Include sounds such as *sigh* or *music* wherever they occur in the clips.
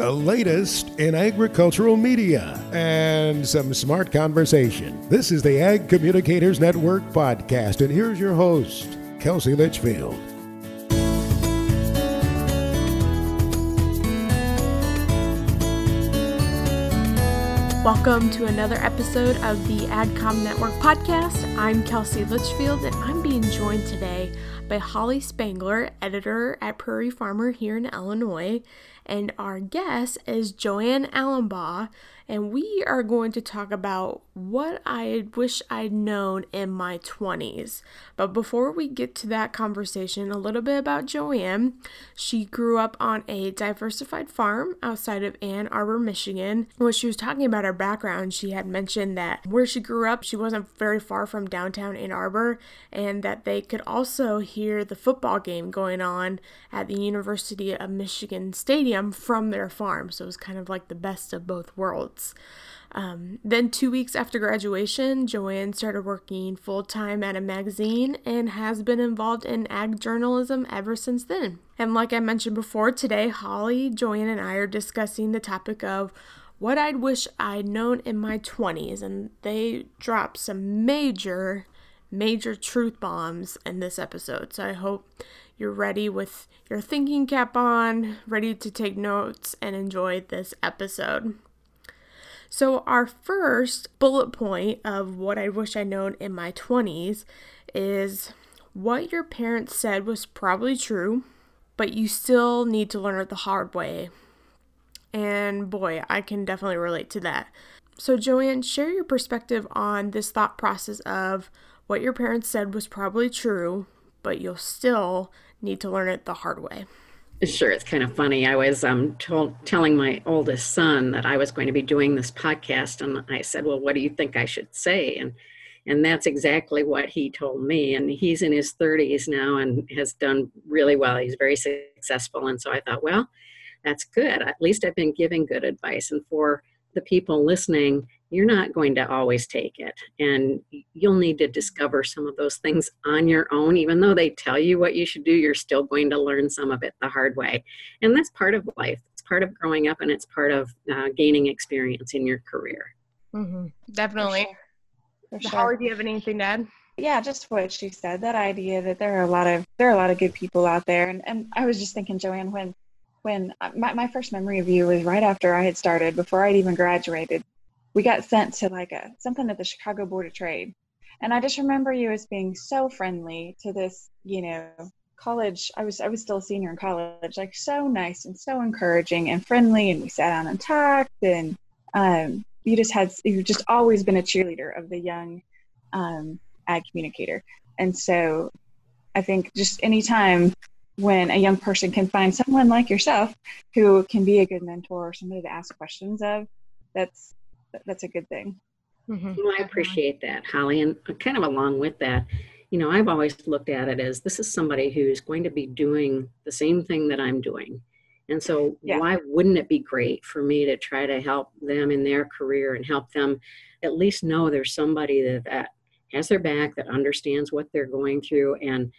the latest in agricultural media, and some smart conversation. This is the Ag Communicators Network podcast, and here's your host, Kelsey Litchfield. Welcome to another episode of the AgCom Network podcast. I'm Kelsey Litchfield, and I'm being joined today by Holly Spangler, editor at Prairie Farmer here in Illinois, and our guest is JoAnn Alumbaugh, and we are going to talk about what I wish I'd known in my 20s. But before we get to that conversation, a little bit about JoAnn. She grew up on a diversified farm outside of Ann Arbor, Michigan. When she was talking about her background, she had mentioned that where she grew up, she wasn't very far from downtown Ann Arbor, and that they could also hear the football game going on at the University of Michigan Stadium from their farm. So it was kind of like the best of both worlds. Um, then, two weeks after graduation, JoAnn started working full time at a magazine and has been involved in ag journalism ever since then. And, like I mentioned before, today, Holly, JoAnn, and I are discussing the topic of what I'd wish I'd known in my 20s. And they dropped some major, major truth bombs in this episode. So, I hope you're ready with your thinking cap on, ready to take notes, and enjoy this episode. So, our first bullet point of what I wish I'd known in my 20s is what your parents said was probably true, but you still need to learn it the hard way. And boy, I can definitely relate to that. So, JoAnn, share your perspective on this thought process of what your parents said was probably true, but you'll still need to learn it the hard way. Sure, it's kind of funny. I was um, told, telling my oldest son that I was going to be doing this podcast, and I said, "Well, what do you think I should say?" and and that's exactly what he told me. And he's in his 30s now and has done really well. He's very successful, and so I thought, well, that's good. At least I've been giving good advice. And for the people listening, you're not going to always take it. And you'll need to discover some of those things on your own. Even though they tell you what you should do, you're still going to learn some of it the hard way. And that's part of life. It's part of growing up and it's part of uh, gaining experience in your career. Mm-hmm. Definitely. For sure. Holly, do you have anything to add? Yeah, just what she said. That idea that there are a lot of there are a lot of good people out there, and and I was just thinking, JoAnn, when when uh, my, my first memory of you was right after I had started, before I'd even graduated we got sent to like a something at the Chicago Board of Trade. And I just remember you as being so friendly to this, you know, college. I was I was still a senior in college, like so nice and so encouraging and friendly. And we sat down and talked. And um, you just had you've just always been a cheerleader of the young um, ag communicator. And so I think just anytime when a young person can find someone like yourself who can be a good mentor or somebody to ask questions of, that's that's a good thing. Mm-hmm. Well, I appreciate that, Holly. And kind of along with that, you know, I've always looked at it as this is somebody who's going to be doing the same thing that I'm doing. And so, yeah. why wouldn't it be great for me to try to help them in their career and help them at least know there's somebody that, that has their back, that understands what they're going through, and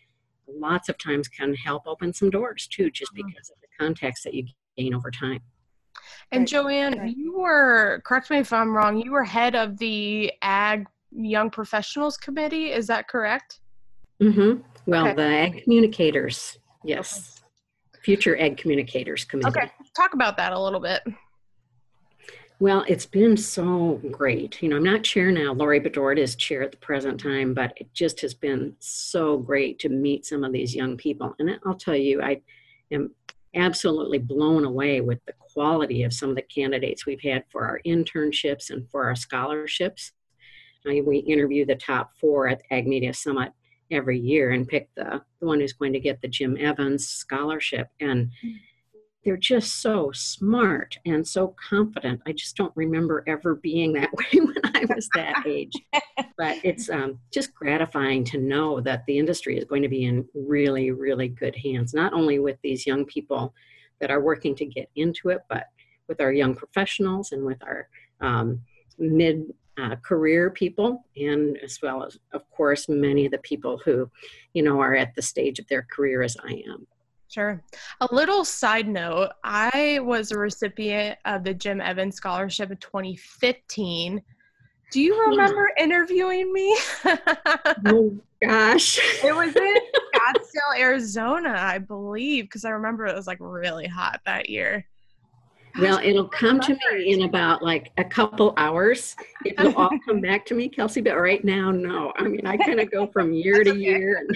lots of times can help open some doors too, just mm-hmm. because of the context that you gain over time. And right. JoAnn, right. you were, correct me if I'm wrong, you were head of the Ag Young Professionals Committee. Is that correct? Mm-hmm. Well, okay. the Ag Communicators, yes. Okay. Future Ag Communicators Committee. Okay, talk about that a little bit. Well, it's been so great. You know, I'm not chair now. Lori Bedard is chair at the present time, but it just has been so great to meet some of these young people. And I'll tell you, I am absolutely blown away with the quality of some of the candidates we've had for our internships and for our scholarships. we interview the top four at the Ag Media Summit every year and pick the, the one who's going to get the Jim Evans scholarship. And they're just so smart and so confident. I just don't remember ever being that *laughs* way when I was that age. *laughs* But it's um, just gratifying to know that the industry is going to be in really, really good hands, not only with these young people that are working to get into it, but with our young professionals and with our um, mid uh, career people, and as well as, of course, many of the people who, you know, are at the stage of their career as I am. Sure. A little side note I was a recipient of the Jim Evans Scholarship in 2015. Do you hmm. remember interviewing me? *laughs* oh, gosh. It was in *laughs* Scottsdale, Arizona, I believe, because I remember it was like really hot that year. Well, it'll come to me in about like a couple hours. It'll all come *laughs* back to me, Kelsey. But right now, no. I mean, I kind of go from year to year.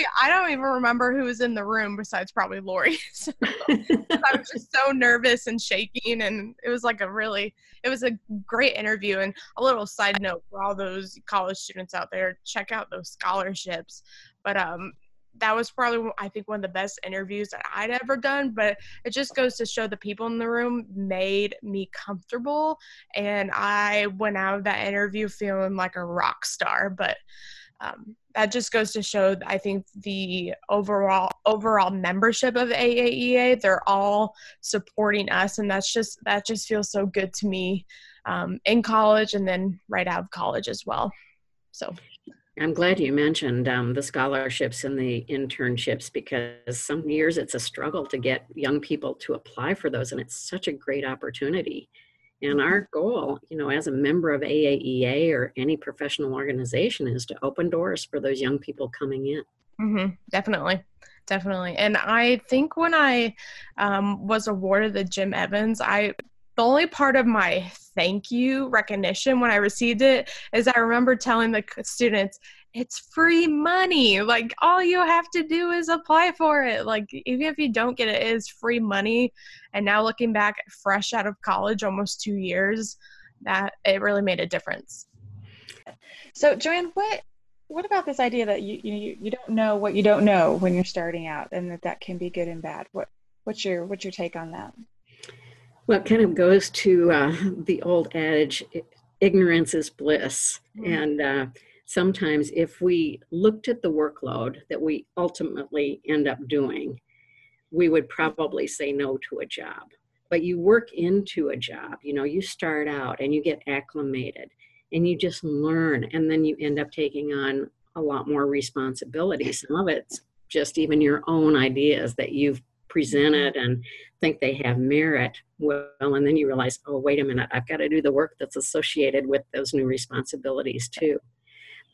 Honestly, I don't even remember who was in the room besides probably Lori. *laughs* So, I was just so nervous and shaking, and it was like a really, it was a great interview. And a little side note for all those college students out there: check out those scholarships. But um, that was probably I think one of the best interviews that I'd ever done. But it just goes to show the people in the room made me comfortable, and I went out of that interview feeling like a rock star. But um, that just goes to show I think the overall overall membership of AAEA they're all supporting us, and that's just that just feels so good to me um, in college and then right out of college as well. So I'm glad you mentioned um, the scholarships and the internships because some years it's a struggle to get young people to apply for those, and it's such a great opportunity. And our goal, you know, as a member of AAEA or any professional organization is to open doors for those young people coming in. Mm-hmm, definitely. Definitely. And I think when I um, was awarded the Jim Evans, I the only part of my thank you recognition when I received it is I remember telling the students, it's free money. Like all you have to do is apply for it. Like even if you don't get it, it is free money. And now looking back, fresh out of college, almost two years, that it really made a difference. So JoAnn, what what about this idea that you you you don't know what you don't know when you're starting out, and that that can be good and bad? What what's your what's your take on that? Well, it kind of goes to uh, the old adage ignorance is bliss. Mm-hmm. And uh, sometimes if we looked at the workload that we ultimately end up doing, we would probably say no to a job. But you work into a job, you know, you start out and you get acclimated and you just learn, and then you end up taking on a lot more responsibility. Some of it's just even your own ideas that you've presented and think they have merit well and then you realize oh wait a minute i've got to do the work that's associated with those new responsibilities too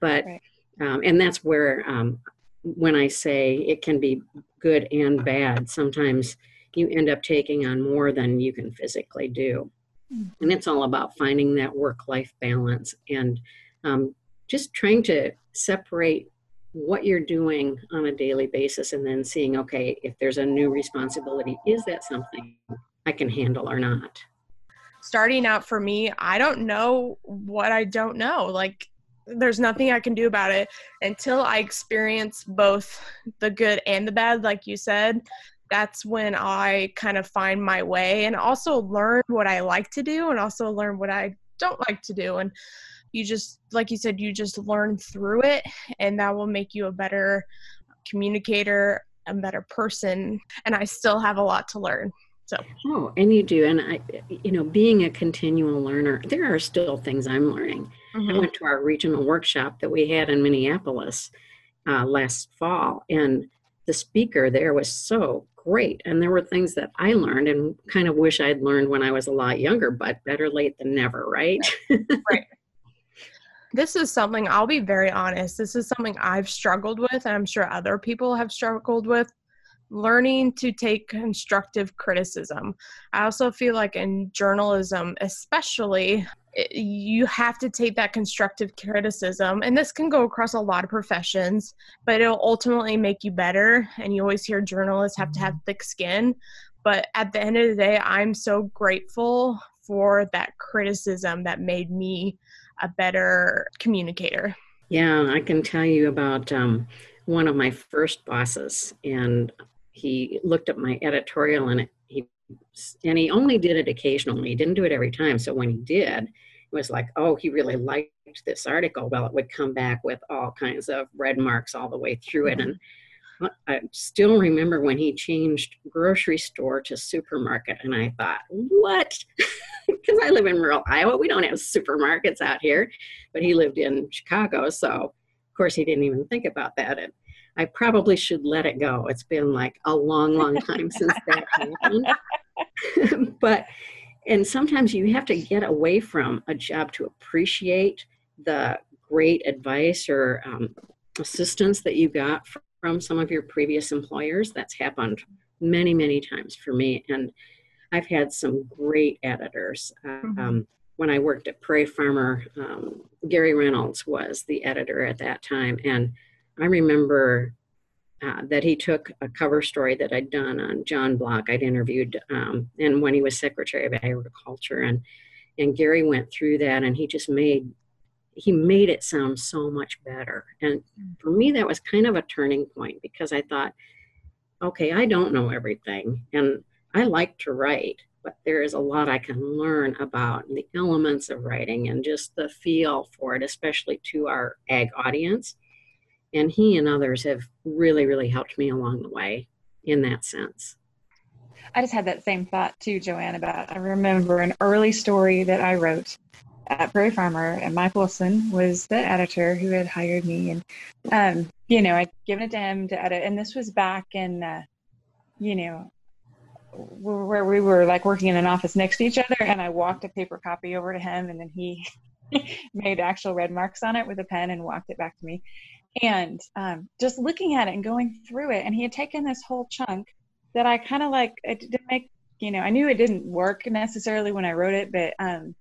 but right. um, and that's where um, when i say it can be good and bad sometimes you end up taking on more than you can physically do mm-hmm. and it's all about finding that work life balance and um, just trying to separate what you're doing on a daily basis and then seeing okay if there's a new responsibility is that something i can handle or not starting out for me i don't know what i don't know like there's nothing i can do about it until i experience both the good and the bad like you said. That's when i kind of find my way and also learn what i like to do and also learn what i don't like to do. And you just like you said you just learn through it and that will make you a better communicator a better person. And i still have a lot to learn. So. Oh and you do. And i you know being a continual learner there are still things i'm learning mm-hmm. i went to our regional workshop that we had in minneapolis uh, last fall and the speaker there was so great and there were things that i learned and kind of wish i'd learned when i was a lot younger but better late than never right right *laughs* this is something I'll be very honest. This is something I've struggled with, and I'm sure other people have struggled with learning to take constructive criticism. I also feel like in journalism, especially, you have to take that constructive criticism, and this can go across a lot of professions, but it'll ultimately make you better. And you always hear journalists have to have thick skin. But at the end of the day, I'm so grateful for that criticism that made me a better communicator. Yeah, I can tell you about um, one of my first bosses, and he looked at my editorial and he and he only did it occasionally. He didn't do it every time. So when he did, it was like, oh, he really liked this article. Well, it would come back with all kinds of red marks all the way through it, mm-hmm. and I still remember when he changed grocery store to supermarket, and I thought, what? *laughs* Because I live in rural Iowa. We don't have supermarkets out here. But he lived in Chicago, so of course he didn't even think about that. And I probably should let it go. It's been like a long, long time since that *laughs* happened. *laughs* but, and sometimes you have to get away from a job to appreciate the great advice or um, assistance that you got from some of your previous employers. That's happened many, many times for me. And I've had some great editors. Mm-hmm. Um, when I worked at Prairie Farmer, um, Gary Reynolds was the editor at that time. And I remember uh, that he took a cover story that I'd done on John Block. I'd interviewed, um, and when he was Secretary of Agriculture, and and Gary went through that, and he just made he made it sound so much better. And for me, that was kind of a turning point because I thought, okay, I don't know everything, and I like to write, but there is a lot I can learn about the elements of writing and just the feel for it, especially to our ag audience. And he and others have really, really helped me along the way in that sense. I just had that same thought too, JoAnn, about I remember an early story that I wrote at Prairie Farmer, and Mike Wilson was the editor who had hired me. And, um, you know, I'd given it to him to edit. And this was back in, uh, you know, where we were like working in an office next to each other and i walked a paper copy over to him and then he *laughs* made actual red marks on it with a pen and walked it back to me and um, just looking at it and going through it and he had taken this whole chunk that i kind of like it didn't make you know i knew it didn't work necessarily when i wrote it but um,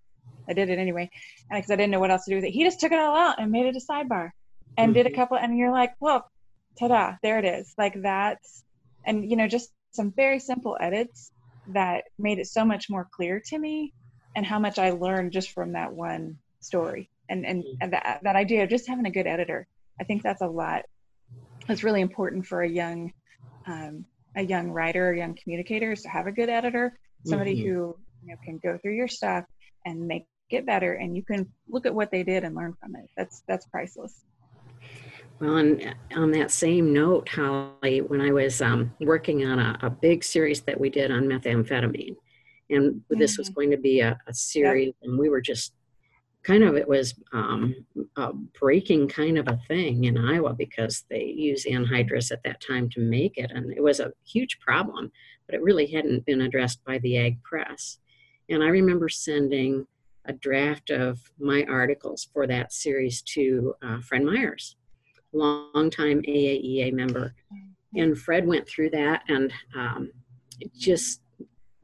i did it anyway because i didn't know what else to do with it he just took it all out and made it a sidebar and mm-hmm. did a mm-hmm. couple and you're like well ta-da there it is like that's and you know just some very simple edits that made it so much more clear to me and how much I learned just from that one story and and, mm-hmm. and that, that idea of just having a good editor I think that's a lot It's really important for a young um, a young writer or young communicator is to have a good editor somebody mm-hmm. who you know can go through your stuff and make it better and you can look at what they did and learn from it that's that's priceless well, and on that same note, Holly, when I was um, working on a, a, big series that we did on methamphetamine, and mm-hmm. this was mm-hmm. going to be a, a series, yep. and we were just kind of, it was um, a breaking kind of a thing in Iowa because they use anhydrous at that time to make it, and it was a huge problem, but it really hadn't been addressed by the ag press. And I remember sending a draft of my articles for that series to uh, Fred Myers longtime AAEA member. And Fred went through that and um, just,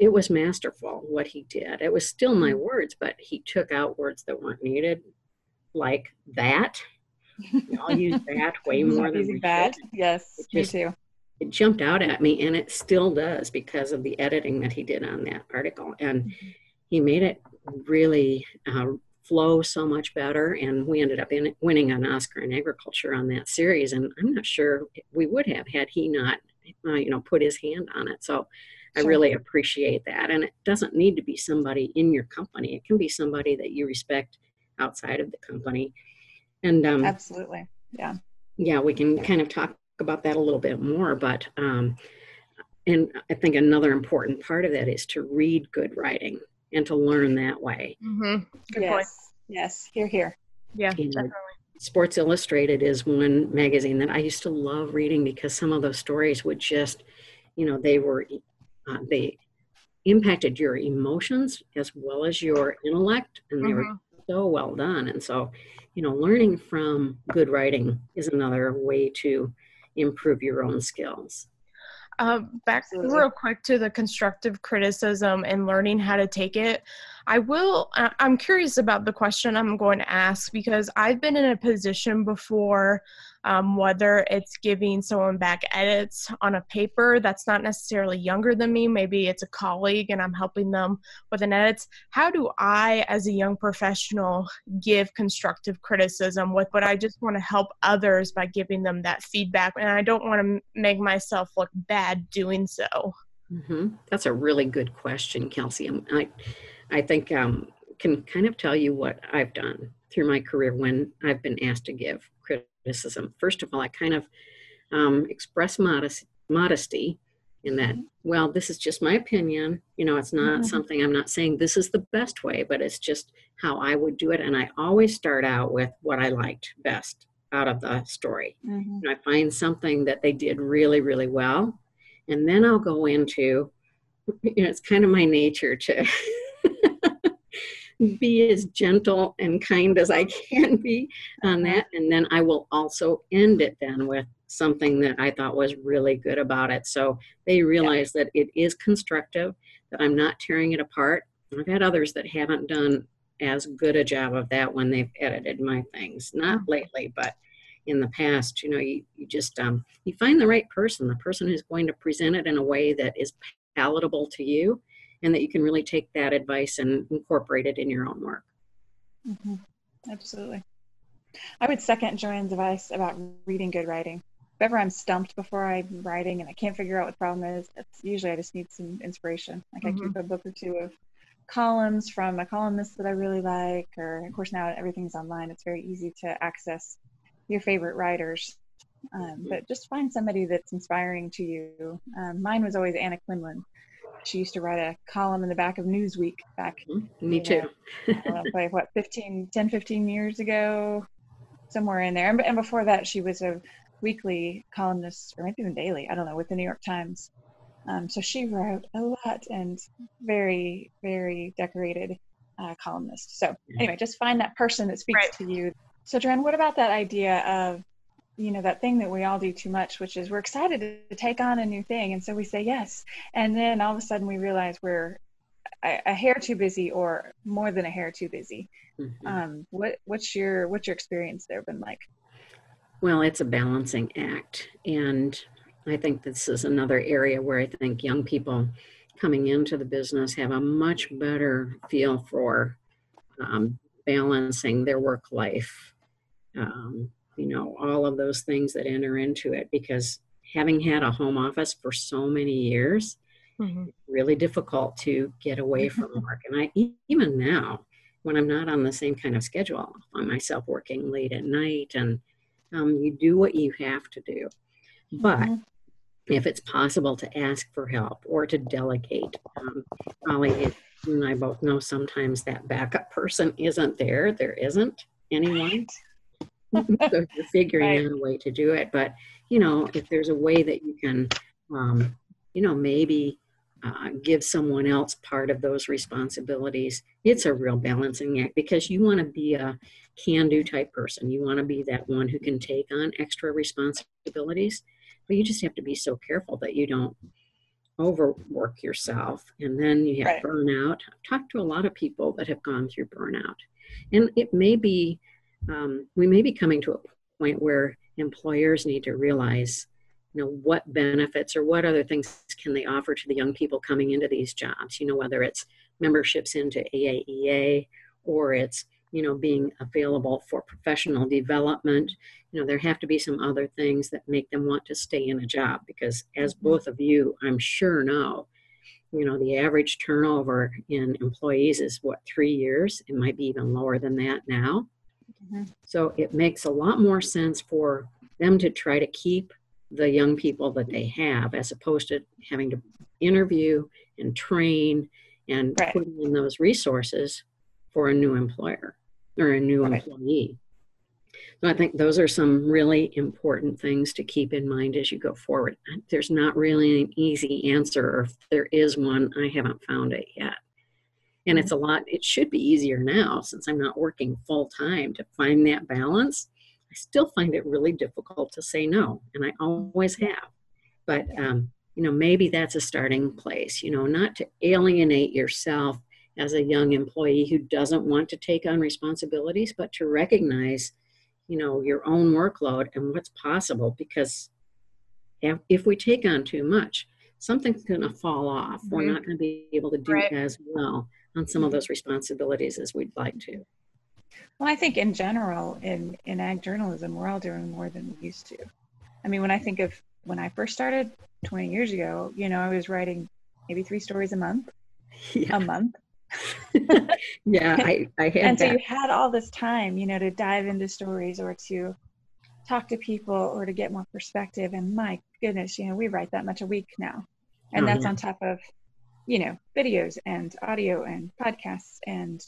it was masterful what he did. It was still my words, but he took out words that weren't needed, like that. I'll use *laughs* that way more than that. Yes, just, me too. It jumped out at me, and it still does because of the editing that he did on that article. And mm-hmm. he made it really uh, flow so much better. And we ended up in, winning an Oscar in agriculture on that series. And I'm not sure we would have had he not, uh, you know, put his hand on it. So I really appreciate that. And it doesn't need to be somebody in your company. It can be somebody that you respect outside of the company. And um, absolutely, yeah, yeah, we can kind of talk about that a little bit more. But um, and I think another important part of that is to read good writing and to learn that way. Mm-hmm. Good yes. point. Yes, here, here. Yeah, definitely. Sports Illustrated is one magazine that I used to love reading because some of those stories would just, you know, they were, uh, they impacted your emotions as well as your intellect, and they mm-hmm. were so well done. And so, you know, learning from good writing is another way to improve your own skills. Uh, back real quick to the constructive criticism and learning how to take it. I will, I'm curious about the question I'm going to ask because I've been in a position before, um, whether it's giving someone back edits on a paper that's not necessarily younger than me, maybe it's a colleague and I'm helping them with an edit. How do I, as a young professional, give constructive criticism with what I just want to help others by giving them that feedback? And I don't want to make myself look bad doing so. Mm-hmm. That's a really good question, Kelsey. I, I think um, can kind of tell you what I've done through my career when I've been asked to give criticism. First of all, I kind of um, express modest, modesty in that, well, this is just my opinion. You know, it's not mm-hmm. something I'm not saying this is the best way, but it's just how I would do it. And I always start out with what I liked best out of the story. Mm-hmm. I find something that they did really, really well. And then I'll go into, *laughs* you know, it's kind of my nature to *laughs* be as gentle and kind as I *laughs* can be on uh-huh. that. And then I will also end it then with something that I thought was really good about it. So they realize yeah. that it is constructive, that I'm not tearing it apart. I've had others that haven't done as good a job of that when they've edited my things. Not mm-hmm. lately, but in the past, you know, you, you just um, you find the right person, the person who's going to present it in a way that is palatable to you and that you can really take that advice and incorporate it in your own work. Mm-hmm. Absolutely. I would second JoAnn's advice about reading good writing. If ever I'm stumped before I'm writing and I can't figure out what the problem is, it's usually I just need some inspiration. Like mm-hmm. I keep a book or two of columns from a columnist that I really like, or of course now everything's online. It's very easy to access your favorite writers. Um, mm-hmm. but just find somebody that's inspiring to you. Um, mine was always Anna Quindlen. She used to write a column in the back of Newsweek back. Mm-hmm. Me too. know, like what 15, 10, 15 years ago, somewhere in there. And, and before that, she was a weekly columnist, or maybe even daily. I don't know, with the New York Times. Um, so she wrote a lot and very, very decorated uh, columnist. So anyway, just find that person that speaks right. to you. So, JoAnn, what about that idea of you know that thing that we all do too much which is we're excited to take on a new thing. And so we say yes. And then all of a sudden we realize we're a, a hair too busy or more than a hair too busy. Mm-hmm. um, what what's your what's your experience there been like? Well it's a balancing act. And i think this is another area where i think young people coming into the business have a much better feel for um, balancing their work life um, you know, all of those things that enter into it because having had a home office for so many years, mm-hmm. really difficult to get away from work. And I even now, when I'm not on the same kind of schedule, I find myself working late at night and um, you do what you have to do. But mm-hmm. if it's possible to ask for help or to delegate, um, Holly and I both know sometimes that backup person isn't there. There isn't anyone *laughs* so you're figuring right. out a way to do it. But you know, if there's a way that you can, um, you know, maybe uh, give someone else part of those responsibilities, it's a real balancing act because you want to be a can-do type person. You want to be that one who can take on extra responsibilities, but you just have to be so careful that you don't overwork yourself and then you have right. burnout. I've talked to a lot of people that have gone through burnout, and it may be um, we may be coming to a point where employers need to realize you know what benefits or what other things can they offer to the young people coming into these jobs you know whether it's memberships into AAEA or it's you know being available for professional development. You know there have to be some other things that make them want to stay in a job because as mm-hmm. both of you i'm sure know you know the average turnover in employees is what three years? It might be even lower than that now Mm-hmm. So it makes a lot more sense for them to try to keep the young people that they have as opposed to having to interview and train and right. put in those resources for a new employer or a new right. employee. So I think those are some really important things to keep in mind as you go forward. There's not really an easy answer, or if there is one, I haven't found it yet and it's a lot it should be easier now since i'm not working full time to find that balance. I still find it really difficult to say no and i always have. But um, you know maybe that's a starting place you know not to alienate yourself as a young employee who doesn't want to take on responsibilities but to recognize you know your own workload and what's possible because if, if we take on too much something's going to fall off. Mm-hmm. we're not going to be able to do right. as well on some of mm-hmm. those responsibilities as we'd like to. Well, I think in general, in, in ag journalism, we're all doing more than we used to. I mean, when I think of when I first started 20 years ago, you know, I was writing maybe three stories a month, *laughs* yeah. a month. *laughs* yeah, I, I had And that. so you had all this time, you know, to dive into stories or to talk to people or to get more perspective. And my goodness, you know, we write that much a week now. And oh, that's on top of you know videos and audio and podcasts and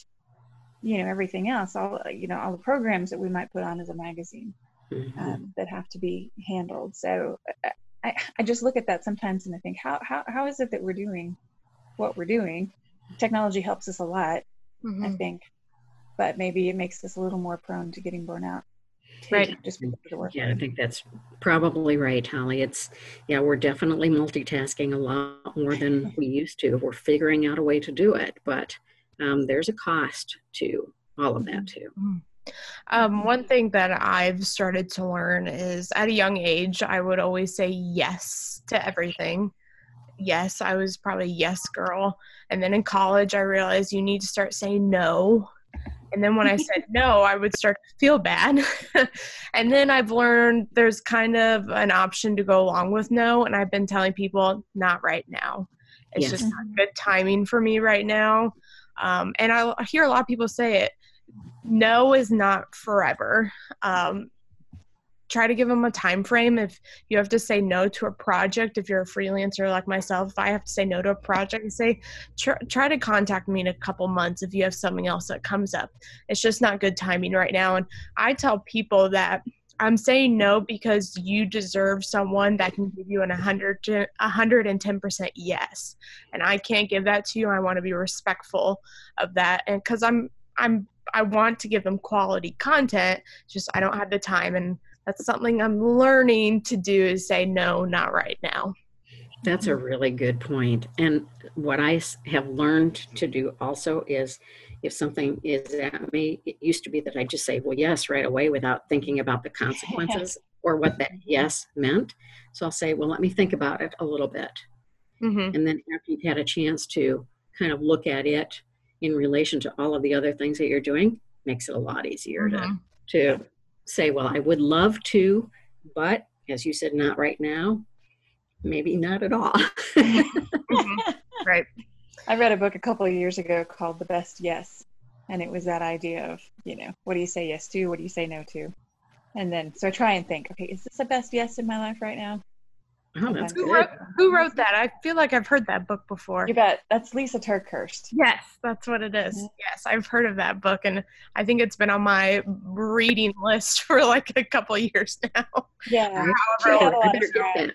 you know everything else all you know all the programs that we might put on as a magazine mm-hmm. um, that have to be handled. So I, I just look at that sometimes and I think, how, how, how is it that we're doing what we're doing? Technology helps us a lot, mm-hmm. I think, but maybe it makes us a little more prone to getting burnout. Right. Just yeah, I think that's probably right, Holly. It's yeah, we're definitely multitasking a lot more than *laughs* we used to. We're figuring out a way to do it, but um, there's a cost to all of that too. Mm-hmm. Um, one thing that I've started to learn is at a young age, I would always say yes to everything. Yes, I was probably yes girl. And then in college, I realized you need to start saying no. And then when I said *laughs* no, I would start to feel bad. *laughs* and then I've learned there's kind of an option to go along with no. And I've been telling people, not right now. It's yes. just not good timing for me right now. Um, and I hear a lot of people say it no is not forever. Um, try to give them a time frame if you have to say no to a project if you're a freelancer like myself if i have to say no to a project say try, try to contact me in a couple months if you have something else that comes up. It's just not good timing right now. And i tell people that i'm saying no because you deserve someone that can give you an 100 to 110% yes. And i can't give that to you. I want to be respectful of that. And because i'm i'm I want to give them quality content. Just I don't have the time, and that's something I'm learning to do is say no, not right now. That's a really good point. And what I have learned to do also is if something is at me, it used to be that I just say, well, yes, right away without thinking about the consequences *laughs* or what that yes meant. So I'll say, well, let me think about it a little bit. Mm-hmm. And then after you've had a chance to kind of look at it in relation to all of the other things that you're doing makes it a lot easier mm-hmm. to to say well i would love to but as you said not right now maybe not at all. Mm-hmm. *laughs* right. I read a book a couple of years ago called the best yes and it was that idea of you know what do you say yes to what do you say no to? And then so I try and think okay is this the best yes in my life right now Oh, that's who good. Wrote, who wrote that? I feel like I've heard that book before. You bet. That's Lisa TerKeurst. Yes, that's what it is. Mm-hmm. Yes, I've heard of that book, and I think it's been on my reading list *laughs* for like a couple years now. Yeah, However, a lot *laughs*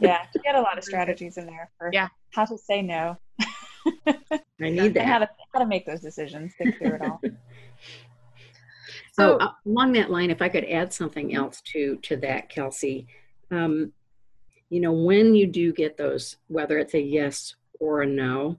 yeah, she had a lot of strategies in there for yeah. how to say no. *laughs* I need that. how to how to make those decisions, think through it all. so, uh, along that line, if I could add something else to to that, Kelsey. Um, you know, when you do get those, whether it's a yes or a no,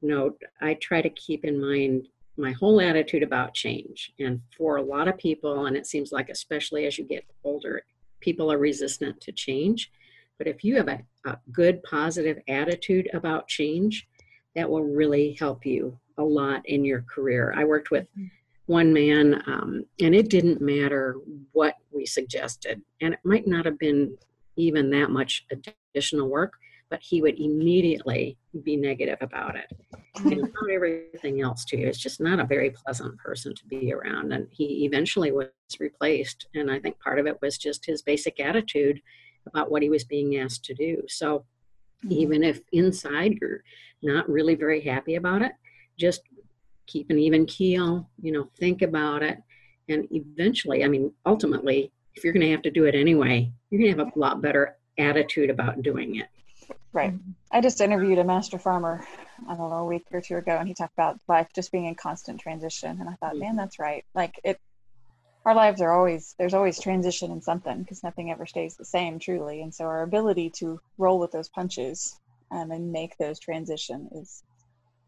note, I try to keep in mind my whole attitude about change. And for a lot of people, and it seems like especially as you get older, people are resistant to change. But if you have a, a good positive attitude about change, that will really help you a lot in your career. I worked with mm-hmm. one man, um, and it didn't matter what we suggested, and it might not have been even that much additional work, but he would immediately be negative about it. And *laughs* about everything else too. It's just not a very pleasant person to be around. And he eventually was replaced. And I think part of it was just his basic attitude about what he was being asked to do. So mm-hmm. even if inside you're not really very happy about it, just keep an even keel, you know, think about it. And eventually, I mean, ultimately, if you're going to have to do it anyway, you're going to have a lot better attitude about doing it. Right. I just interviewed a master farmer, I don't know, a week or two ago, and he talked about life just being in constant transition. And I thought, man, that's right. Like it, our lives are always, there's always transition in something because nothing ever stays the same, truly. And so our ability to roll with those punches um, and make those transition is,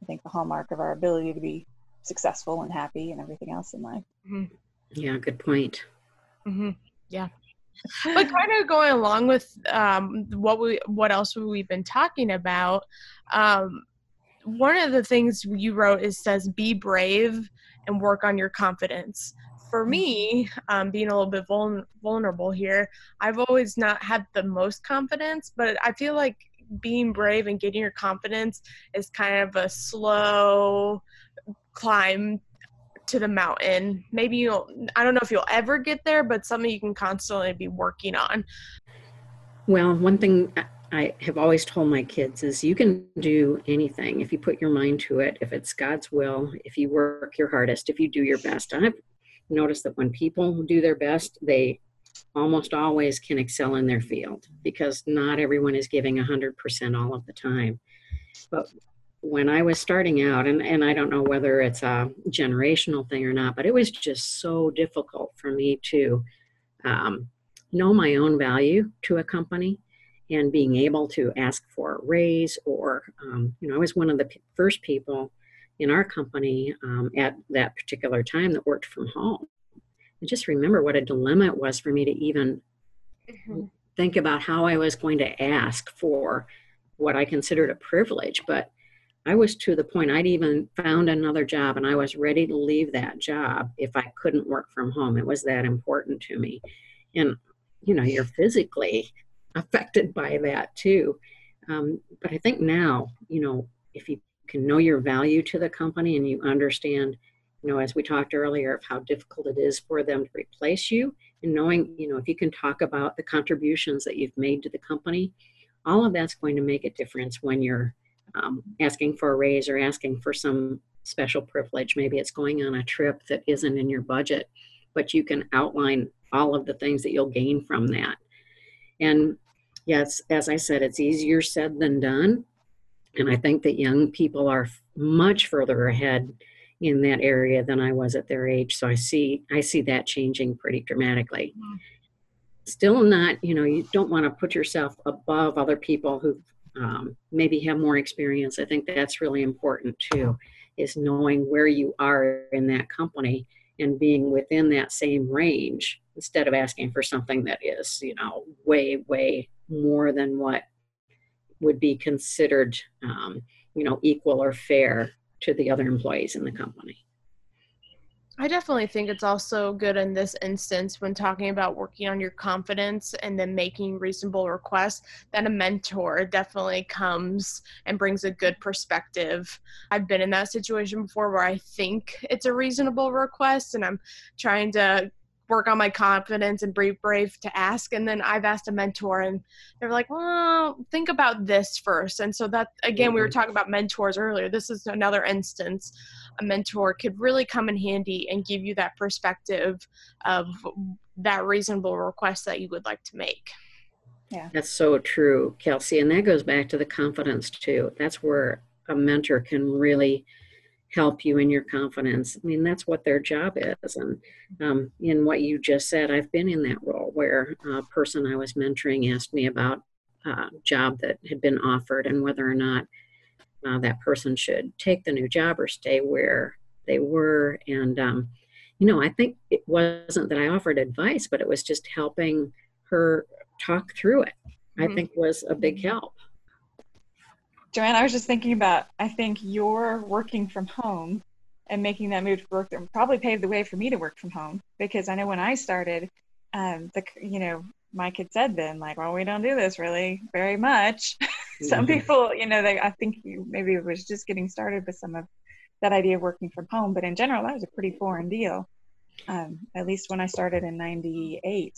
I think, the hallmark of our ability to be successful and happy and everything else in life. Mm-hmm. Yeah, good point. Mm-hmm. Yeah. *laughs* But kind of going along with um, what we what else we've been talking about, um, one of the things you wrote is says be brave and work on your confidence. For me, um, being a little bit vul- vulnerable here, I've always not had the most confidence, but I feel like being brave and getting your confidence is kind of a slow climb to the mountain. Maybe you'll, I don't know if you'll ever get there, but something you can constantly be working on. Well, one thing I have always told my kids is you can do anything if you put your mind to it, if it's God's will, if you work your hardest, if you do your best. I've noticed that when people do their best, they almost always can excel in their field because not everyone is giving 100% all of the time. But when I was starting out, and, and I don't know whether it's a generational thing or not, but it was just so difficult for me to um, know my own value to a company and being able to ask for a raise or, um, you know, I was one of the p- first people in our company um, at that particular time that worked from home. I just remember what a dilemma it was for me to even mm-hmm. think about how I was going to ask for what I considered a privilege. But I was to the point I'd even found another job and I was ready to leave that job if I couldn't work from home. It was that important to me. And, you know, you're physically *laughs* affected by that too. Um, but I think now, you know, if you can know your value to the company and you understand you know as we talked earlier of how difficult it is for them to replace you and knowing you know if you can talk about the contributions that you've made to the company all of that's going to make a difference when you're um, asking for a raise or asking for some special privilege maybe it's going on a trip that isn't in your budget but you can outline all of the things that you'll gain from that and yes as i said it's easier said than done and I think that young people are much further ahead in that area than I was at their age. So I see I see that changing pretty dramatically. Mm-hmm. Still not, you know, you don't want to put yourself above other people who um, maybe have more experience. I think that's really important too, is knowing where you are in that company and being within that same range instead of asking for something that is, you know, way, way more than what would be considered, um, you know, equal or fair to the other employees in the company. I definitely think it's also good in this instance when talking about working on your confidence and then making reasonable requests that a mentor definitely comes and brings a good perspective. I've been in that situation before where I think it's a reasonable request and I'm trying to work on my confidence and be brave to ask. And then I've asked a mentor, and they're like, well, think about this first. And so that, again, we were mm-hmm. talking about mentors earlier. This is another instance. A mentor could really come in handy and give you that perspective of that reasonable request that you would like to make. Yeah. That's so true, Kelsey. And that goes back to the confidence, too. That's where a mentor can really help you in your confidence. I mean, that's what their job is. And um, in what you just said, I've been in that role where a person I was mentoring asked me about a job that had been offered and whether or not uh, that person should take the new job or stay where they were. And, um, you know, I think it wasn't that I offered advice, but it was just helping her talk through it, mm-hmm. I think was a big help. JoAnn, I was just thinking about, I think your working from home and making that move to work there probably paved the way for me to work from home because I know when I started, um, the, you know, Mike had said then, like, well, we don't do this really very much. *laughs* some mm-hmm. people, you know, they, I think you, maybe it was just getting started with some of that idea of working from home, but in general, that was a pretty foreign deal. Um, at least when I started in 98.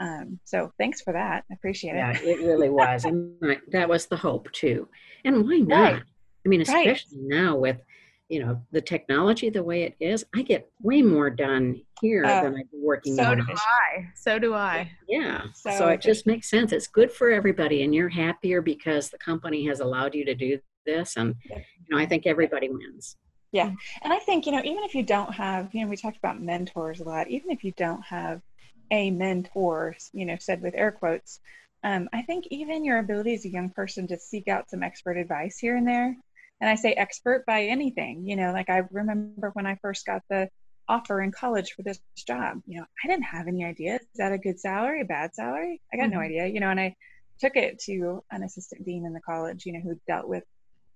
Um, so thanks for that. I appreciate it. Yeah, it really was. and that was the hope too. And why not? Right. I mean, especially right. now with, you know, the technology the way it is, I get way more done here uh, than I do working. So do I. So do I. Yeah. So, so it just makes sense. It's good for everybody and you're happier because the company has allowed you to do this. And, you know, I think everybody wins. Yeah. And I think, you know, even if you don't have, you know, we talked about mentors a lot, even if you don't have a mentor, you know, said with air quotes, um, I think even your ability as a young person to seek out some expert advice here and there, and I say expert by anything, you know, like I remember when I first got the offer in college for this job, you know, I didn't have any idea. Is that a good salary, a bad salary? I got mm-hmm. no idea, you know, and I took it to an assistant dean in the college, you know, who dealt with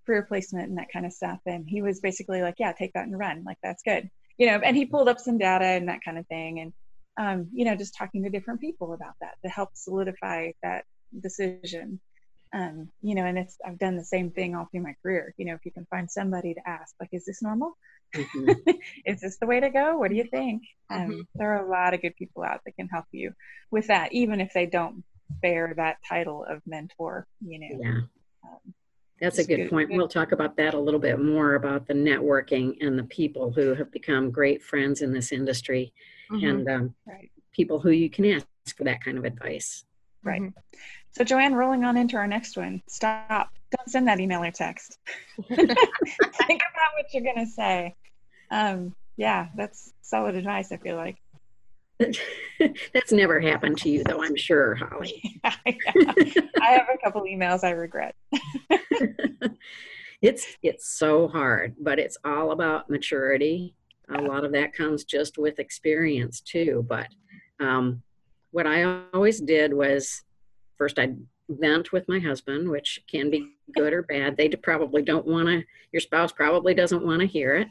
career placement and that kind of stuff. And he was basically like, yeah, take that and run. Like, that's good. You know, and he pulled up some data and that kind of thing. And um, you know, just talking to different people about that to help solidify that decision. Um, you know, and it's I've done the same thing all through my career. You know, if you can find somebody to ask, like, is this normal? Mm-hmm. *laughs* is this the way to go? What do you think? Um, mm-hmm. There are a lot of good people out that can help you with that, even if they don't bear that title of mentor. You know. Yeah. Um, that's a good, good point. Good. We'll talk about that a little bit more about the networking and the people who have become great friends in this industry mm-hmm. and um, right. people who you can ask for that kind of advice. Right. Mm-hmm. So, JoAnn, rolling on into our next one. Stop. Don't send that email or text. *laughs* *laughs* Think about what you're going to say. Um, yeah, that's solid advice, I feel like. *laughs* that's never happened to you, though, I'm sure, Holly. *laughs* yeah, I have a couple emails I regret. *laughs* it's it's so hard, but it's all about maturity. A lot of that comes just with experience too. But um, what I always did was first I'd vent with my husband, which can be good or bad. They probably don't want to. Your spouse probably doesn't want to hear it.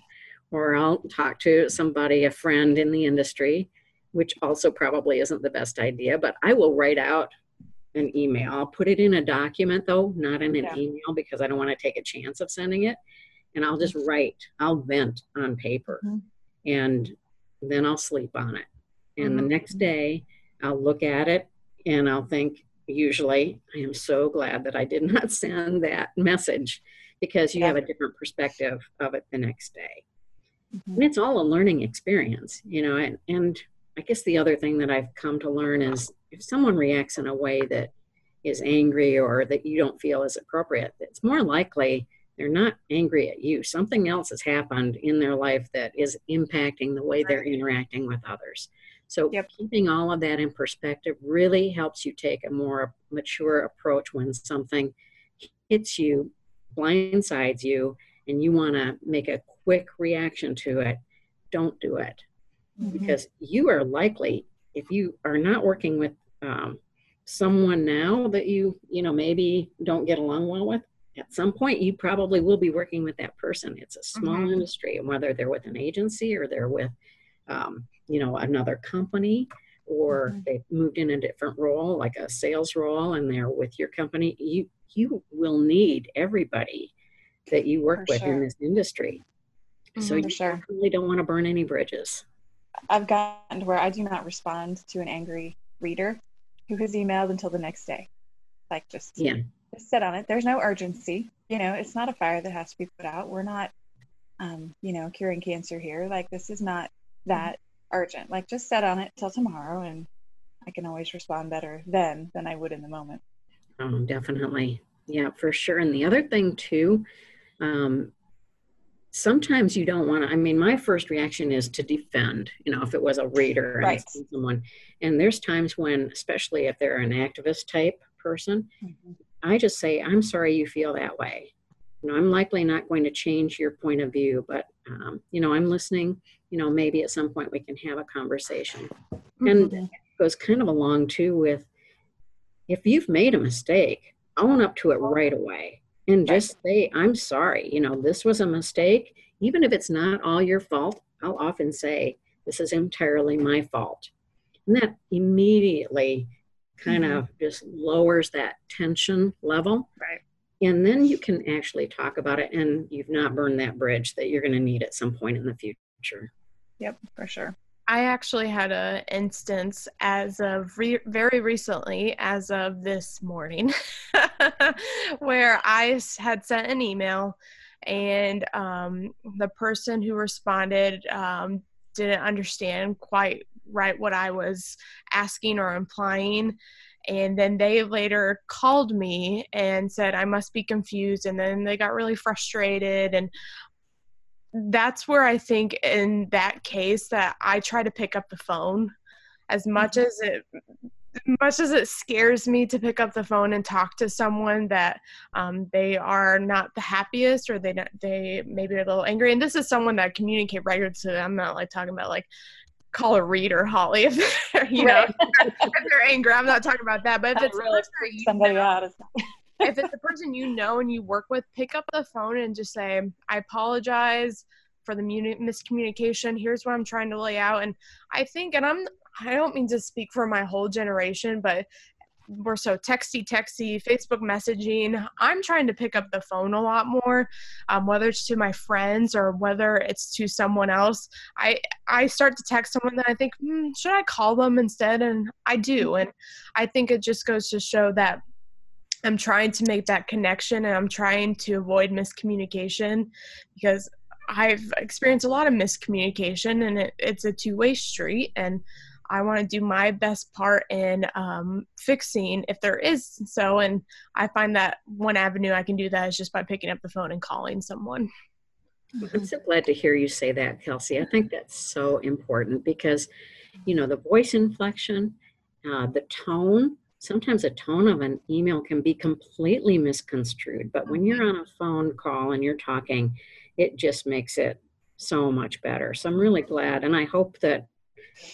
Or I'll talk to somebody, a friend in the industry, which also probably isn't the best idea. But I will write out an email. I'll put it in a document though, not in an yeah. email because I don't want to take a chance of sending it. And I'll just write, I'll vent on paper mm-hmm. and then I'll sleep on it. And mm-hmm. the next day I'll look at it and I'll think, usually, I am so glad that I did *laughs* not send that message because you yeah. have a different perspective of it the next day. Mm-hmm. And it's all a learning experience, you know, and, and I guess the other thing that I've come to learn is if someone reacts in a way that is angry or that you don't feel is appropriate, it's more likely they're not angry at you. Something else has happened in their life that is impacting the way they're interacting with others. So, yep. keeping all of that in perspective really helps you take a more mature approach when something hits you, blindsides you, and you want to make a quick reaction to it. Don't do it mm-hmm. because you are likely, if you are not working with um, someone now that you you know maybe don't get along well with at some point you probably will be working with that person it's a small mm-hmm. industry and whether they're with an agency or they're with um, you know another company or mm-hmm. they've moved in a different role like a sales role and they're with your company you you will need everybody that you work For with sure. in this industry mm-hmm, so you sure. really don't want to burn any bridges i've gotten to where i do not respond to an angry reader who has emailed until the next day. Like just yeah, just sit on it. There's no urgency. You know, it's not a fire that has to be put out. We're not, um, you know, curing cancer here. Like this is not that mm-hmm. urgent. Like just sit on it till tomorrow, and I can always respond better then than I would in the moment. Oh, definitely. Yeah, for sure. And the other thing too, um, sometimes you don't want to i mean my first reaction is to defend you know if it was a reader and right. someone and there's times when especially if they're an activist type person mm-hmm. i just say i'm sorry you feel that way you know i'm likely not going to change your point of view but um, you know i'm listening you know maybe at some point we can have a conversation mm-hmm. and it goes kind of along too with if you've made a mistake own up to it right away and just say, I'm sorry, you know, this was a mistake. Even if it's not all your fault, I'll often say, this is entirely my fault. And that immediately kind mm-hmm. of just lowers that tension level. Right. And then you can actually talk about it and you've not burned that bridge that you're going to need at some point in the future. Yep, for sure. I actually had an instance as of re- very recently, as of this morning, *laughs* where I had sent an email and um, the person who responded um, didn't understand quite right what I was asking or implying. And then they later called me and said, I must be confused. And then they got really frustrated. And that's where I think in that case that I try to pick up the phone. As much mm-hmm. as it much as it scares me to pick up the phone and talk to someone that um, they are not the happiest or they they maybe a little angry. And this is someone that I communicate regularly so i'm not like talking about like call a reader holly *laughs* if they're you right. know if they're angry. I'm not talking about that. But if it's really. somebody out if it's a person you know and you work with, pick up the phone and just say, I apologize for the miscommunication. Here's what I'm trying to lay out. And I think, and I'm, I don't mean to speak for my whole generation, but we're so texty, texty, Facebook messaging. I'm trying to pick up the phone a lot more, um, whether it's to my friends or whether it's to someone else. I I start to text someone that I think, hmm, should I call them instead? And I do, and I think it just goes to show that I'm trying to make that connection and I'm trying to avoid miscommunication because I've experienced a lot of miscommunication and it, it's a two way street. And I want to do my best part in um, fixing if there is so. And I find that one avenue I can do that is just by picking up the phone and calling someone. I'm so glad to hear you say that, Kelsey. I think that's so important because, you know, the voice inflection, uh, the tone, sometimes the tone of an email can be completely misconstrued. But when you're on a phone call and you're talking, it just makes it so much better. So I'm really glad. And I hope that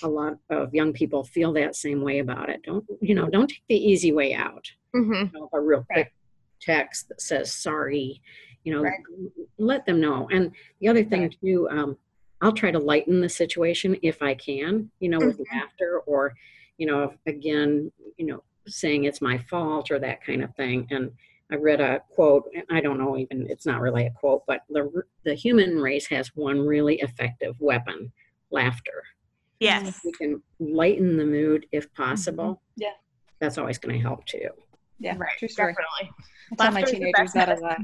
a lot of young people feel that same way about it. Don't, you know, don't take the easy way out. Mm-hmm. You know, a real quick text that says sorry you know right. let them know and the other thing right. too um, i'll try to lighten the situation if i can you know with mm-hmm. laughter or you know again you know saying it's my fault or that kind of thing and i read a quote i don't know even it's not really a quote but the the human race has one really effective weapon laughter yes we can lighten the mood if possible mm-hmm. yeah that's always going to help too yeah right true story. definitely I tell my teenagers that a lot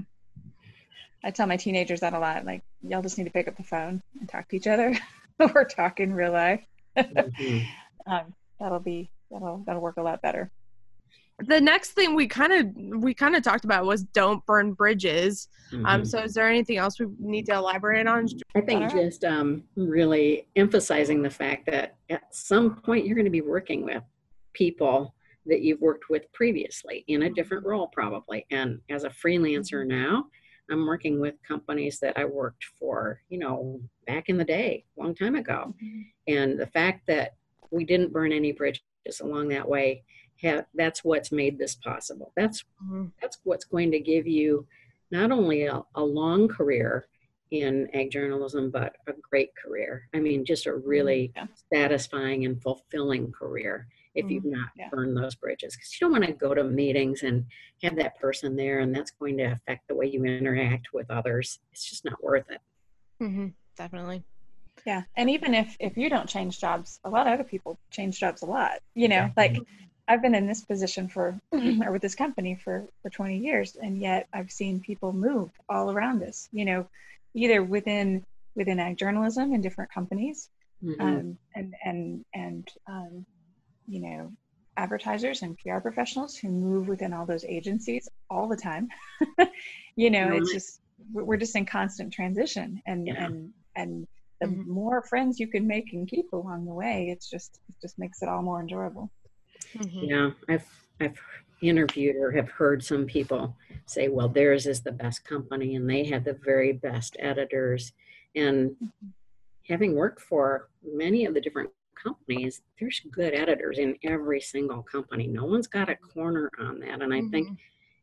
I tell my teenagers that a lot. Like, y'all just need to pick up the phone and talk to each other. *laughs* We're talking real life. mm-hmm. *laughs* um, that'll be that'll that'll work a lot better. The next thing we kind of we kind of talked about was don't burn bridges. Um, mm-hmm. Um, so, is there anything else we need to elaborate on? I think just um, really emphasizing the fact that at some point you're going to be working with people that you've worked with previously in a different role, probably. And as a freelancer mm-hmm. now, I'm working with companies that I worked for, you know, back in the day, a long time ago. Mm-hmm. And the fact that we didn't burn any bridges along that way, ha- that's what's made this possible. That's mm-hmm. that's what's going to give you not only a, a long career in ag journalism, but a great career. I mean, just a really mm-hmm. yeah. satisfying and fulfilling career if you've mm-hmm. not yeah. burned those bridges because you don't want to go to meetings and have that person there and that's going to affect the way you interact with others it's just not worth it mm-hmm. definitely yeah and even if if you don't change jobs a lot of other people change jobs a lot you know yeah. like i've been in this position for *clears throat* or with this company for for 20 years and yet i've seen people move all around us you know either within within ag journalism in different companies mm-hmm. um, and and and um, you know, advertisers and PR professionals who move within all those agencies all the time. *laughs* you know, it's just we're just in constant transition, and yeah. and and the mm-hmm. more friends you can make and keep along the way, it's just it just makes it all more enjoyable. Mm-hmm. Yeah, I've I've interviewed or have heard some people say, well, theirs is the best company, and they have the very best editors, and mm-hmm. having worked for many of the different companies, there's good editors in every single company. No one's got a corner on that. And I mm-hmm. think,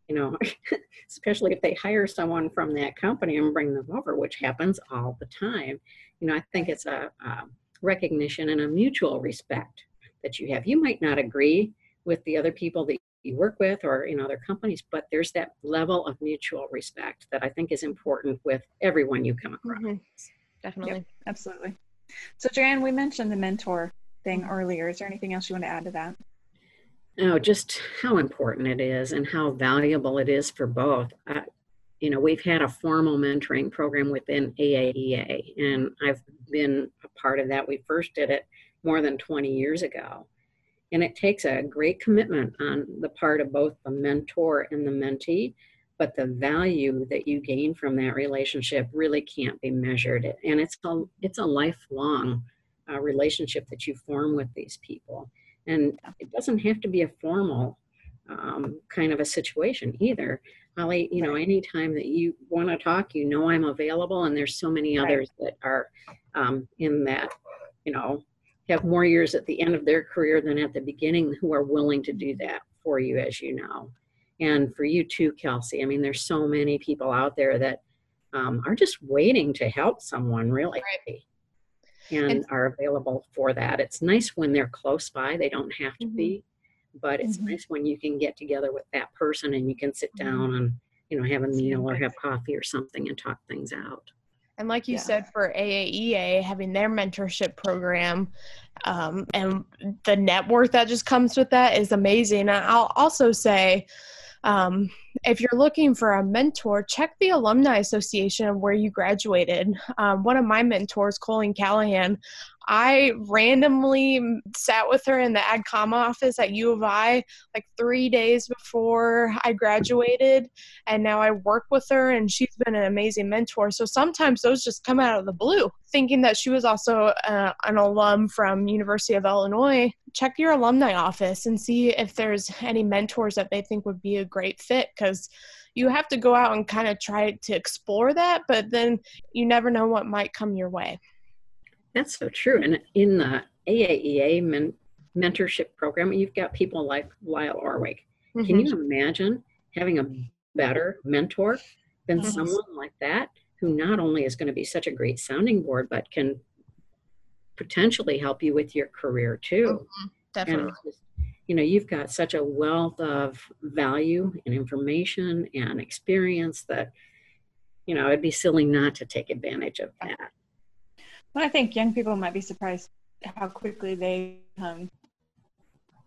you know, *laughs* especially if they hire someone from that company and bring them over, which happens all the time, you know, I think it's a, a recognition and a mutual respect that you have. You might not agree with the other people that you work with or in other companies, but there's that level of mutual respect that I think is important with everyone you come across. Mm-hmm. Definitely. Yep, absolutely. So, JoAnn, we mentioned the mentor thing earlier. Is there anything else you want to add to that? Oh, just how important it is and how valuable it is for both. Uh, you know, we've had a formal mentoring program within AAEA, and I've been a part of that. We first did it more than 20 years ago. And it takes a great commitment on the part of both the mentor and the mentee but the value that you gain from that relationship really can't be measured. And it's a it's a lifelong uh, relationship that you form with these people. And it doesn't have to be a formal um, kind of a situation either. Holly you know anytime that you want to talk you know i'm available and there's so many others that are um, in that you know have more years at the end of their career than at the beginning who are willing to do that for you as you know and for you too, Kelsey. I mean, there's so many people out there that um, are just waiting to help someone, really, right. and, and, are available for that. It's nice when they're close by; they don't have to mm-hmm. be, but it's mm-hmm. nice when you can get together with that person and you can sit mm-hmm. down and you know have a meal or have coffee or something and talk things out. And like you yeah. said, for AAEA, having their mentorship program um, and the network that just comes with that is amazing. I'll also say, um, if you're looking for a mentor, check the Alumni Association of where you graduated. Um, one of my mentors, Colleen Callahan, I randomly sat with her in the AdCom office at U of I like three days before I graduated, and now I work with her, and she's been an amazing mentor. So sometimes those just come out of the blue. Thinking that she was also uh, an alum from University of Illinois, check your alumni office and see if there's any mentors that they think would be a great fit because you have to go out and kind of try to explore that, but then you never know what might come your way. That's so true. And in the AAEA men- mentorship program, you've got people like Lyle Orwig. Mm-hmm. Can you imagine having a better mentor than yes. someone like that who not only is going to be such a great sounding board, but can potentially help you with your career too? Mm-hmm. Definitely. Just, you know, you've got such a wealth of value and information and experience that, you know, it'd be silly not to take advantage of that. Well, I think young people might be surprised how quickly they become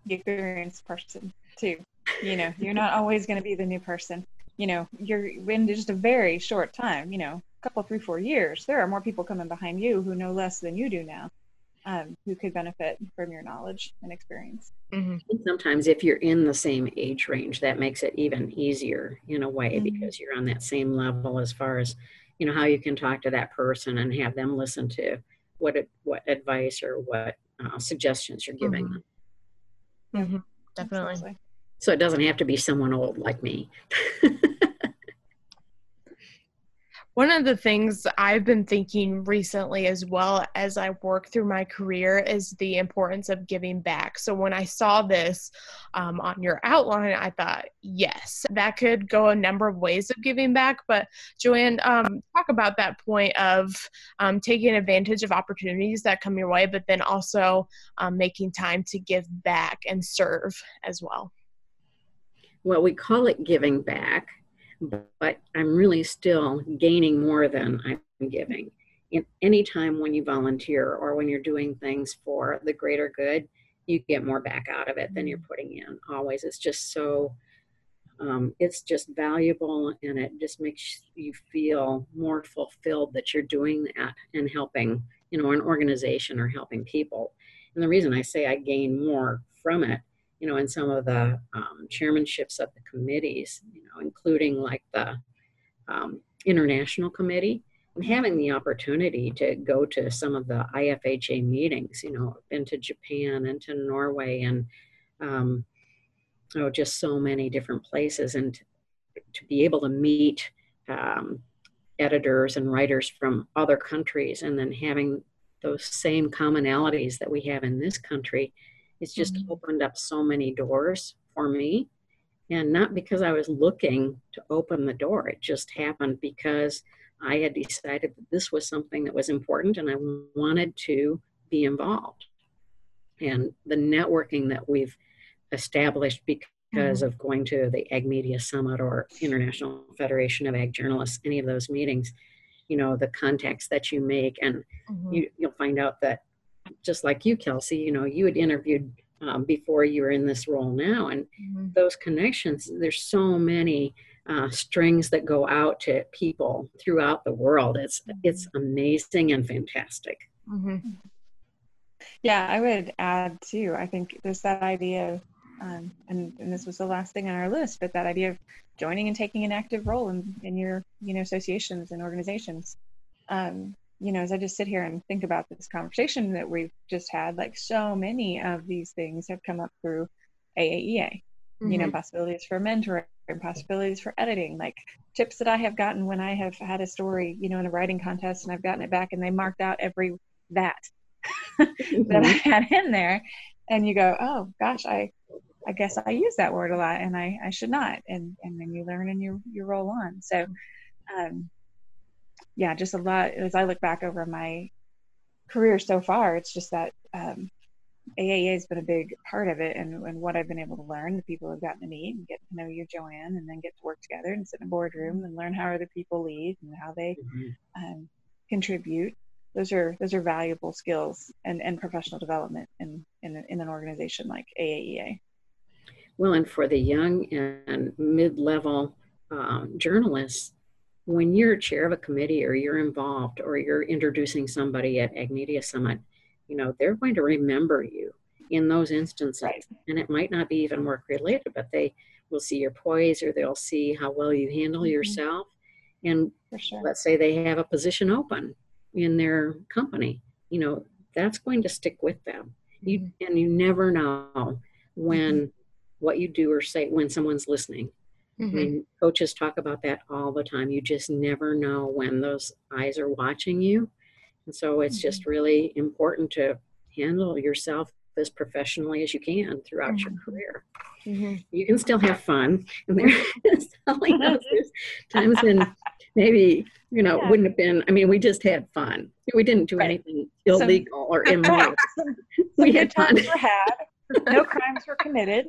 the experienced person too. You know, you're not always going to be the new person. You know, you're in just a very short time. You know, a couple, three, four years. There are more people coming behind you who know less than you do now, um, who could benefit from your knowledge and experience. Mm-hmm. Sometimes, if you're in the same age range, that makes it even easier in a way mm-hmm. because you're on that same level as far as you know how you can talk to that person and have them listen to what what advice or what uh, suggestions you're giving mm-hmm. them mm-hmm. definitely so it doesn't have to be someone old like me *laughs* One of the things I've been thinking recently, as well as I work through my career, is the importance of giving back. So when I saw this um, on your outline, I thought, yes, that could go a number of ways of giving back. But JoAnn, um, talk about that point of um, taking advantage of opportunities that come your way, but then also um, making time to give back and serve as well. Well, we call it giving back but I'm really still gaining more than I'm giving. In any time when you volunteer or when you're doing things for the greater good, you get more back out of it than you're putting in. Always, it's just so. Um, it's just valuable, and it just makes you feel more fulfilled that you're doing that and helping, you know, an organization or helping people. And the reason I say I gain more from it you know, in some of the um, chairmanships of the committees, you know, including like the um, international committee, and having the opportunity to go to some of the IFAJ meetings, you know, been to Japan and to Norway and, um, oh, just so many different places, and to, to be able to meet um, editors and writers from other countries, and then having those same commonalities that we have in this country it's just mm-hmm. opened up so many doors for me. And not because I was looking to open the door, it just happened because I had decided that this was something that was important and I wanted to be involved. And the networking that we've established because mm-hmm. of going to the Ag Media Summit or International Federation of Ag Journalists, any of those meetings, you know, the contacts that you make, and mm-hmm. you, you'll find out that just like you, Kelsey, you know, you had interviewed um, before you were in this role now. And mm-hmm. those connections, there's so many uh, strings that go out to people throughout the world. It's mm-hmm. it's amazing and fantastic. Mm-hmm. Yeah, I would add too. I think there's that idea of, um, and, and this was the last thing on our list, but that idea of joining and taking an active role in, in your you know associations and organizations. Um, you know, as I just sit here and think about this conversation that we've just had, like so many of these things have come up through AAEA. Mm-hmm. You know, mm-hmm. possibilities for mentoring, possibilities for editing, like tips that I have gotten when I have had a story, you know, in a writing contest and I've gotten it back and they marked out every that mm-hmm. *laughs* that I had in there. And you go, oh gosh, I I guess I use that word a lot and I, I should not. And and then you learn and you you roll on. So um yeah, just a lot. As I look back over my career so far, it's just that um, AAEA has been a big part of it, and, and what I've been able to learn, the people I've gotten to meet and get to know you, JoAnn, and then get to work together and sit in a boardroom and learn how other people lead and how they mm-hmm. um, contribute. Those are those are valuable skills and, and professional development in, in in an organization like AAEA. Well, and for the young and mid level um, journalists, when you're chair of a committee or you're involved or you're introducing somebody at Ag Media Summit, you know, they're going to remember you in those instances. Right. And it might not be even work related, but they will see your poise or they'll see how well you handle mm-hmm. yourself. And sure. let's say they have a position open in their company, you know, that's going to stick with them. You mm-hmm. and you never know when mm-hmm. what you do or say when someone's listening. Mm-hmm. I mean, coaches talk about that all the time. You just never know when those eyes are watching you. And so it's mm-hmm. just really important to handle yourself as professionally as you can throughout your mm-hmm. career. Mm-hmm. You can still have fun. *laughs* And there's times when maybe, you know, yeah. wouldn't have been, I mean, we just had fun. We didn't do right. anything illegal or immoral. *laughs* we had fun. Were had. No crimes were committed.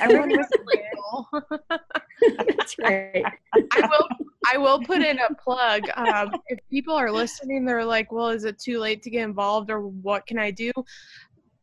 Everyone was *laughs* legal. *laughs* That's right. I will. I will put in a plug. Um, if people are listening, they're like, "Well, is it too late to get involved, or what can I do?"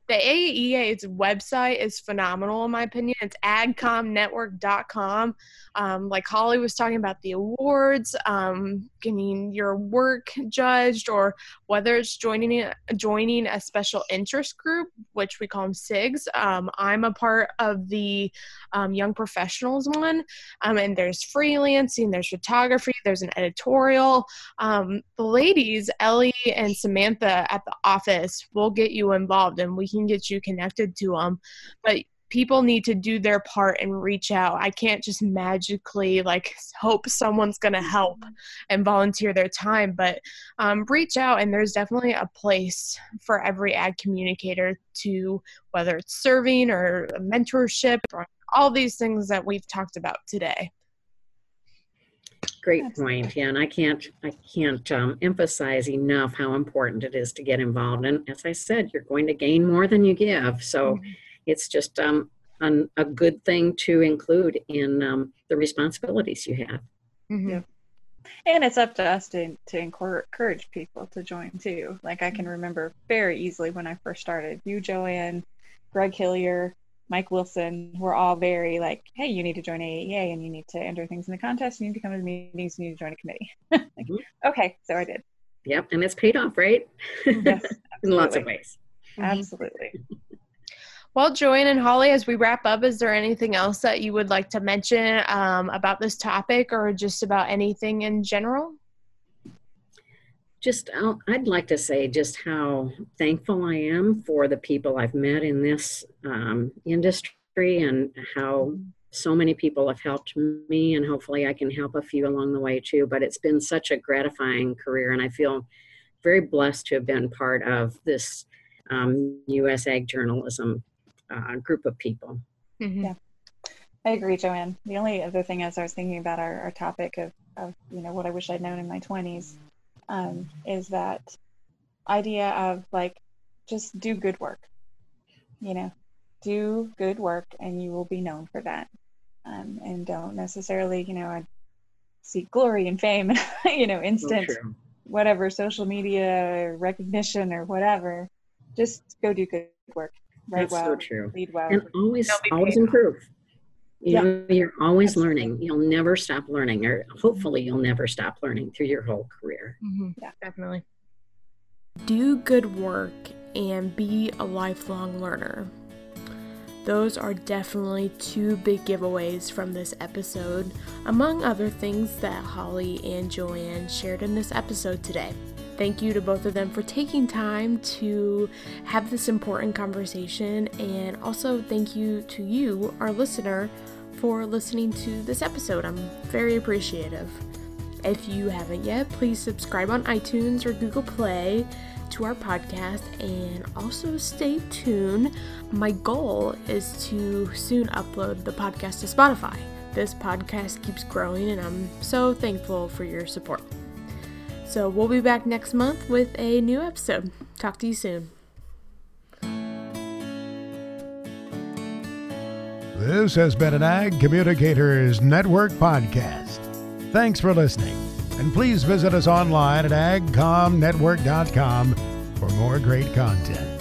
The AEA's website is phenomenal in my opinion. It's agcomnetwork.com. Um, like Holly was talking about the awards, um, getting your work judged, or whether it's joining joining a special interest group, which we call them SIGs. Um, I'm a part of the um, Young Professionals one, um, and there's freelancing, there's photography, there's an editorial. Um, the ladies, Ellie and Samantha at the office, will get you involved, and we can get you connected to them. But people need to do their part and reach out. I can't just magically like hope someone's going to help and volunteer their time, but um, reach out. And there's definitely a place for every ag communicator to, whether it's serving or mentorship or all these things that we've talked about today. Great point. Yeah, and I can't I can't um, emphasize enough how important it is to get involved. And as I said, you're going to gain more than you give. So. Mm-hmm it's just um, an, a good thing to include in um, the responsibilities you have. Mm-hmm. Yeah. And it's up to us to, to encourage people to join too. Like I can remember very easily when I first started, you, JoAnn, Gregg Hillyer, Mike Wilson were all very like, hey, you need to join AEA and you need to enter things in the contest. You need to come to the meetings. You need to join a committee. *laughs* like, mm-hmm. Okay, so I did. Yep, and it's paid off, right? Yes, *laughs* in lots of ways. Absolutely. Well, JoAnn and Holly, as we wrap up, is there anything else that you would like to mention um, about this topic or just about anything in general? Just, I'd like to say just how thankful I am for the people I've met in this um, industry and how so many people have helped me, and hopefully I can help a few along the way too. But it's been such a gratifying career, and I feel very blessed to have been part of this um, U.S. ag journalism uh, group of people. Mm-hmm. Yeah, I agree, JoAnn. The only other thing as I was thinking about our, our topic of, of, you know, what I wish I'd known in my 20s um, is that idea of like, just do good work. You know, do good work and you will be known for that. Um, and don't necessarily, you know, seek glory and fame, *laughs* you know, instant, oh, whatever, social media recognition or whatever. Just go do good work that's well, so true. Lead well. And always, always improve. You yeah. know, you're always learning. You'll never stop learning, or hopefully, you'll never stop learning through your whole career. Mm-hmm. Yeah, definitely. Do good work and be a lifelong learner. Those are definitely two big giveaways from this episode, among other things that Holly and JoAnn shared in this episode today. Thank you to both of them for taking time to have this important conversation, and also thank you to you, our listener, for listening to this episode. I'm very appreciative. If you haven't yet, please subscribe on iTunes or Google Play to our podcast and also stay tuned. My goal is to soon upload the podcast to Spotify. This podcast keeps growing, and I'm so thankful for your support. So we'll be back next month with a new episode. Talk to you soon. This has been an Ag Communicators Network podcast. Thanks for listening, and please visit us online at agcomnetwork.com for more great content.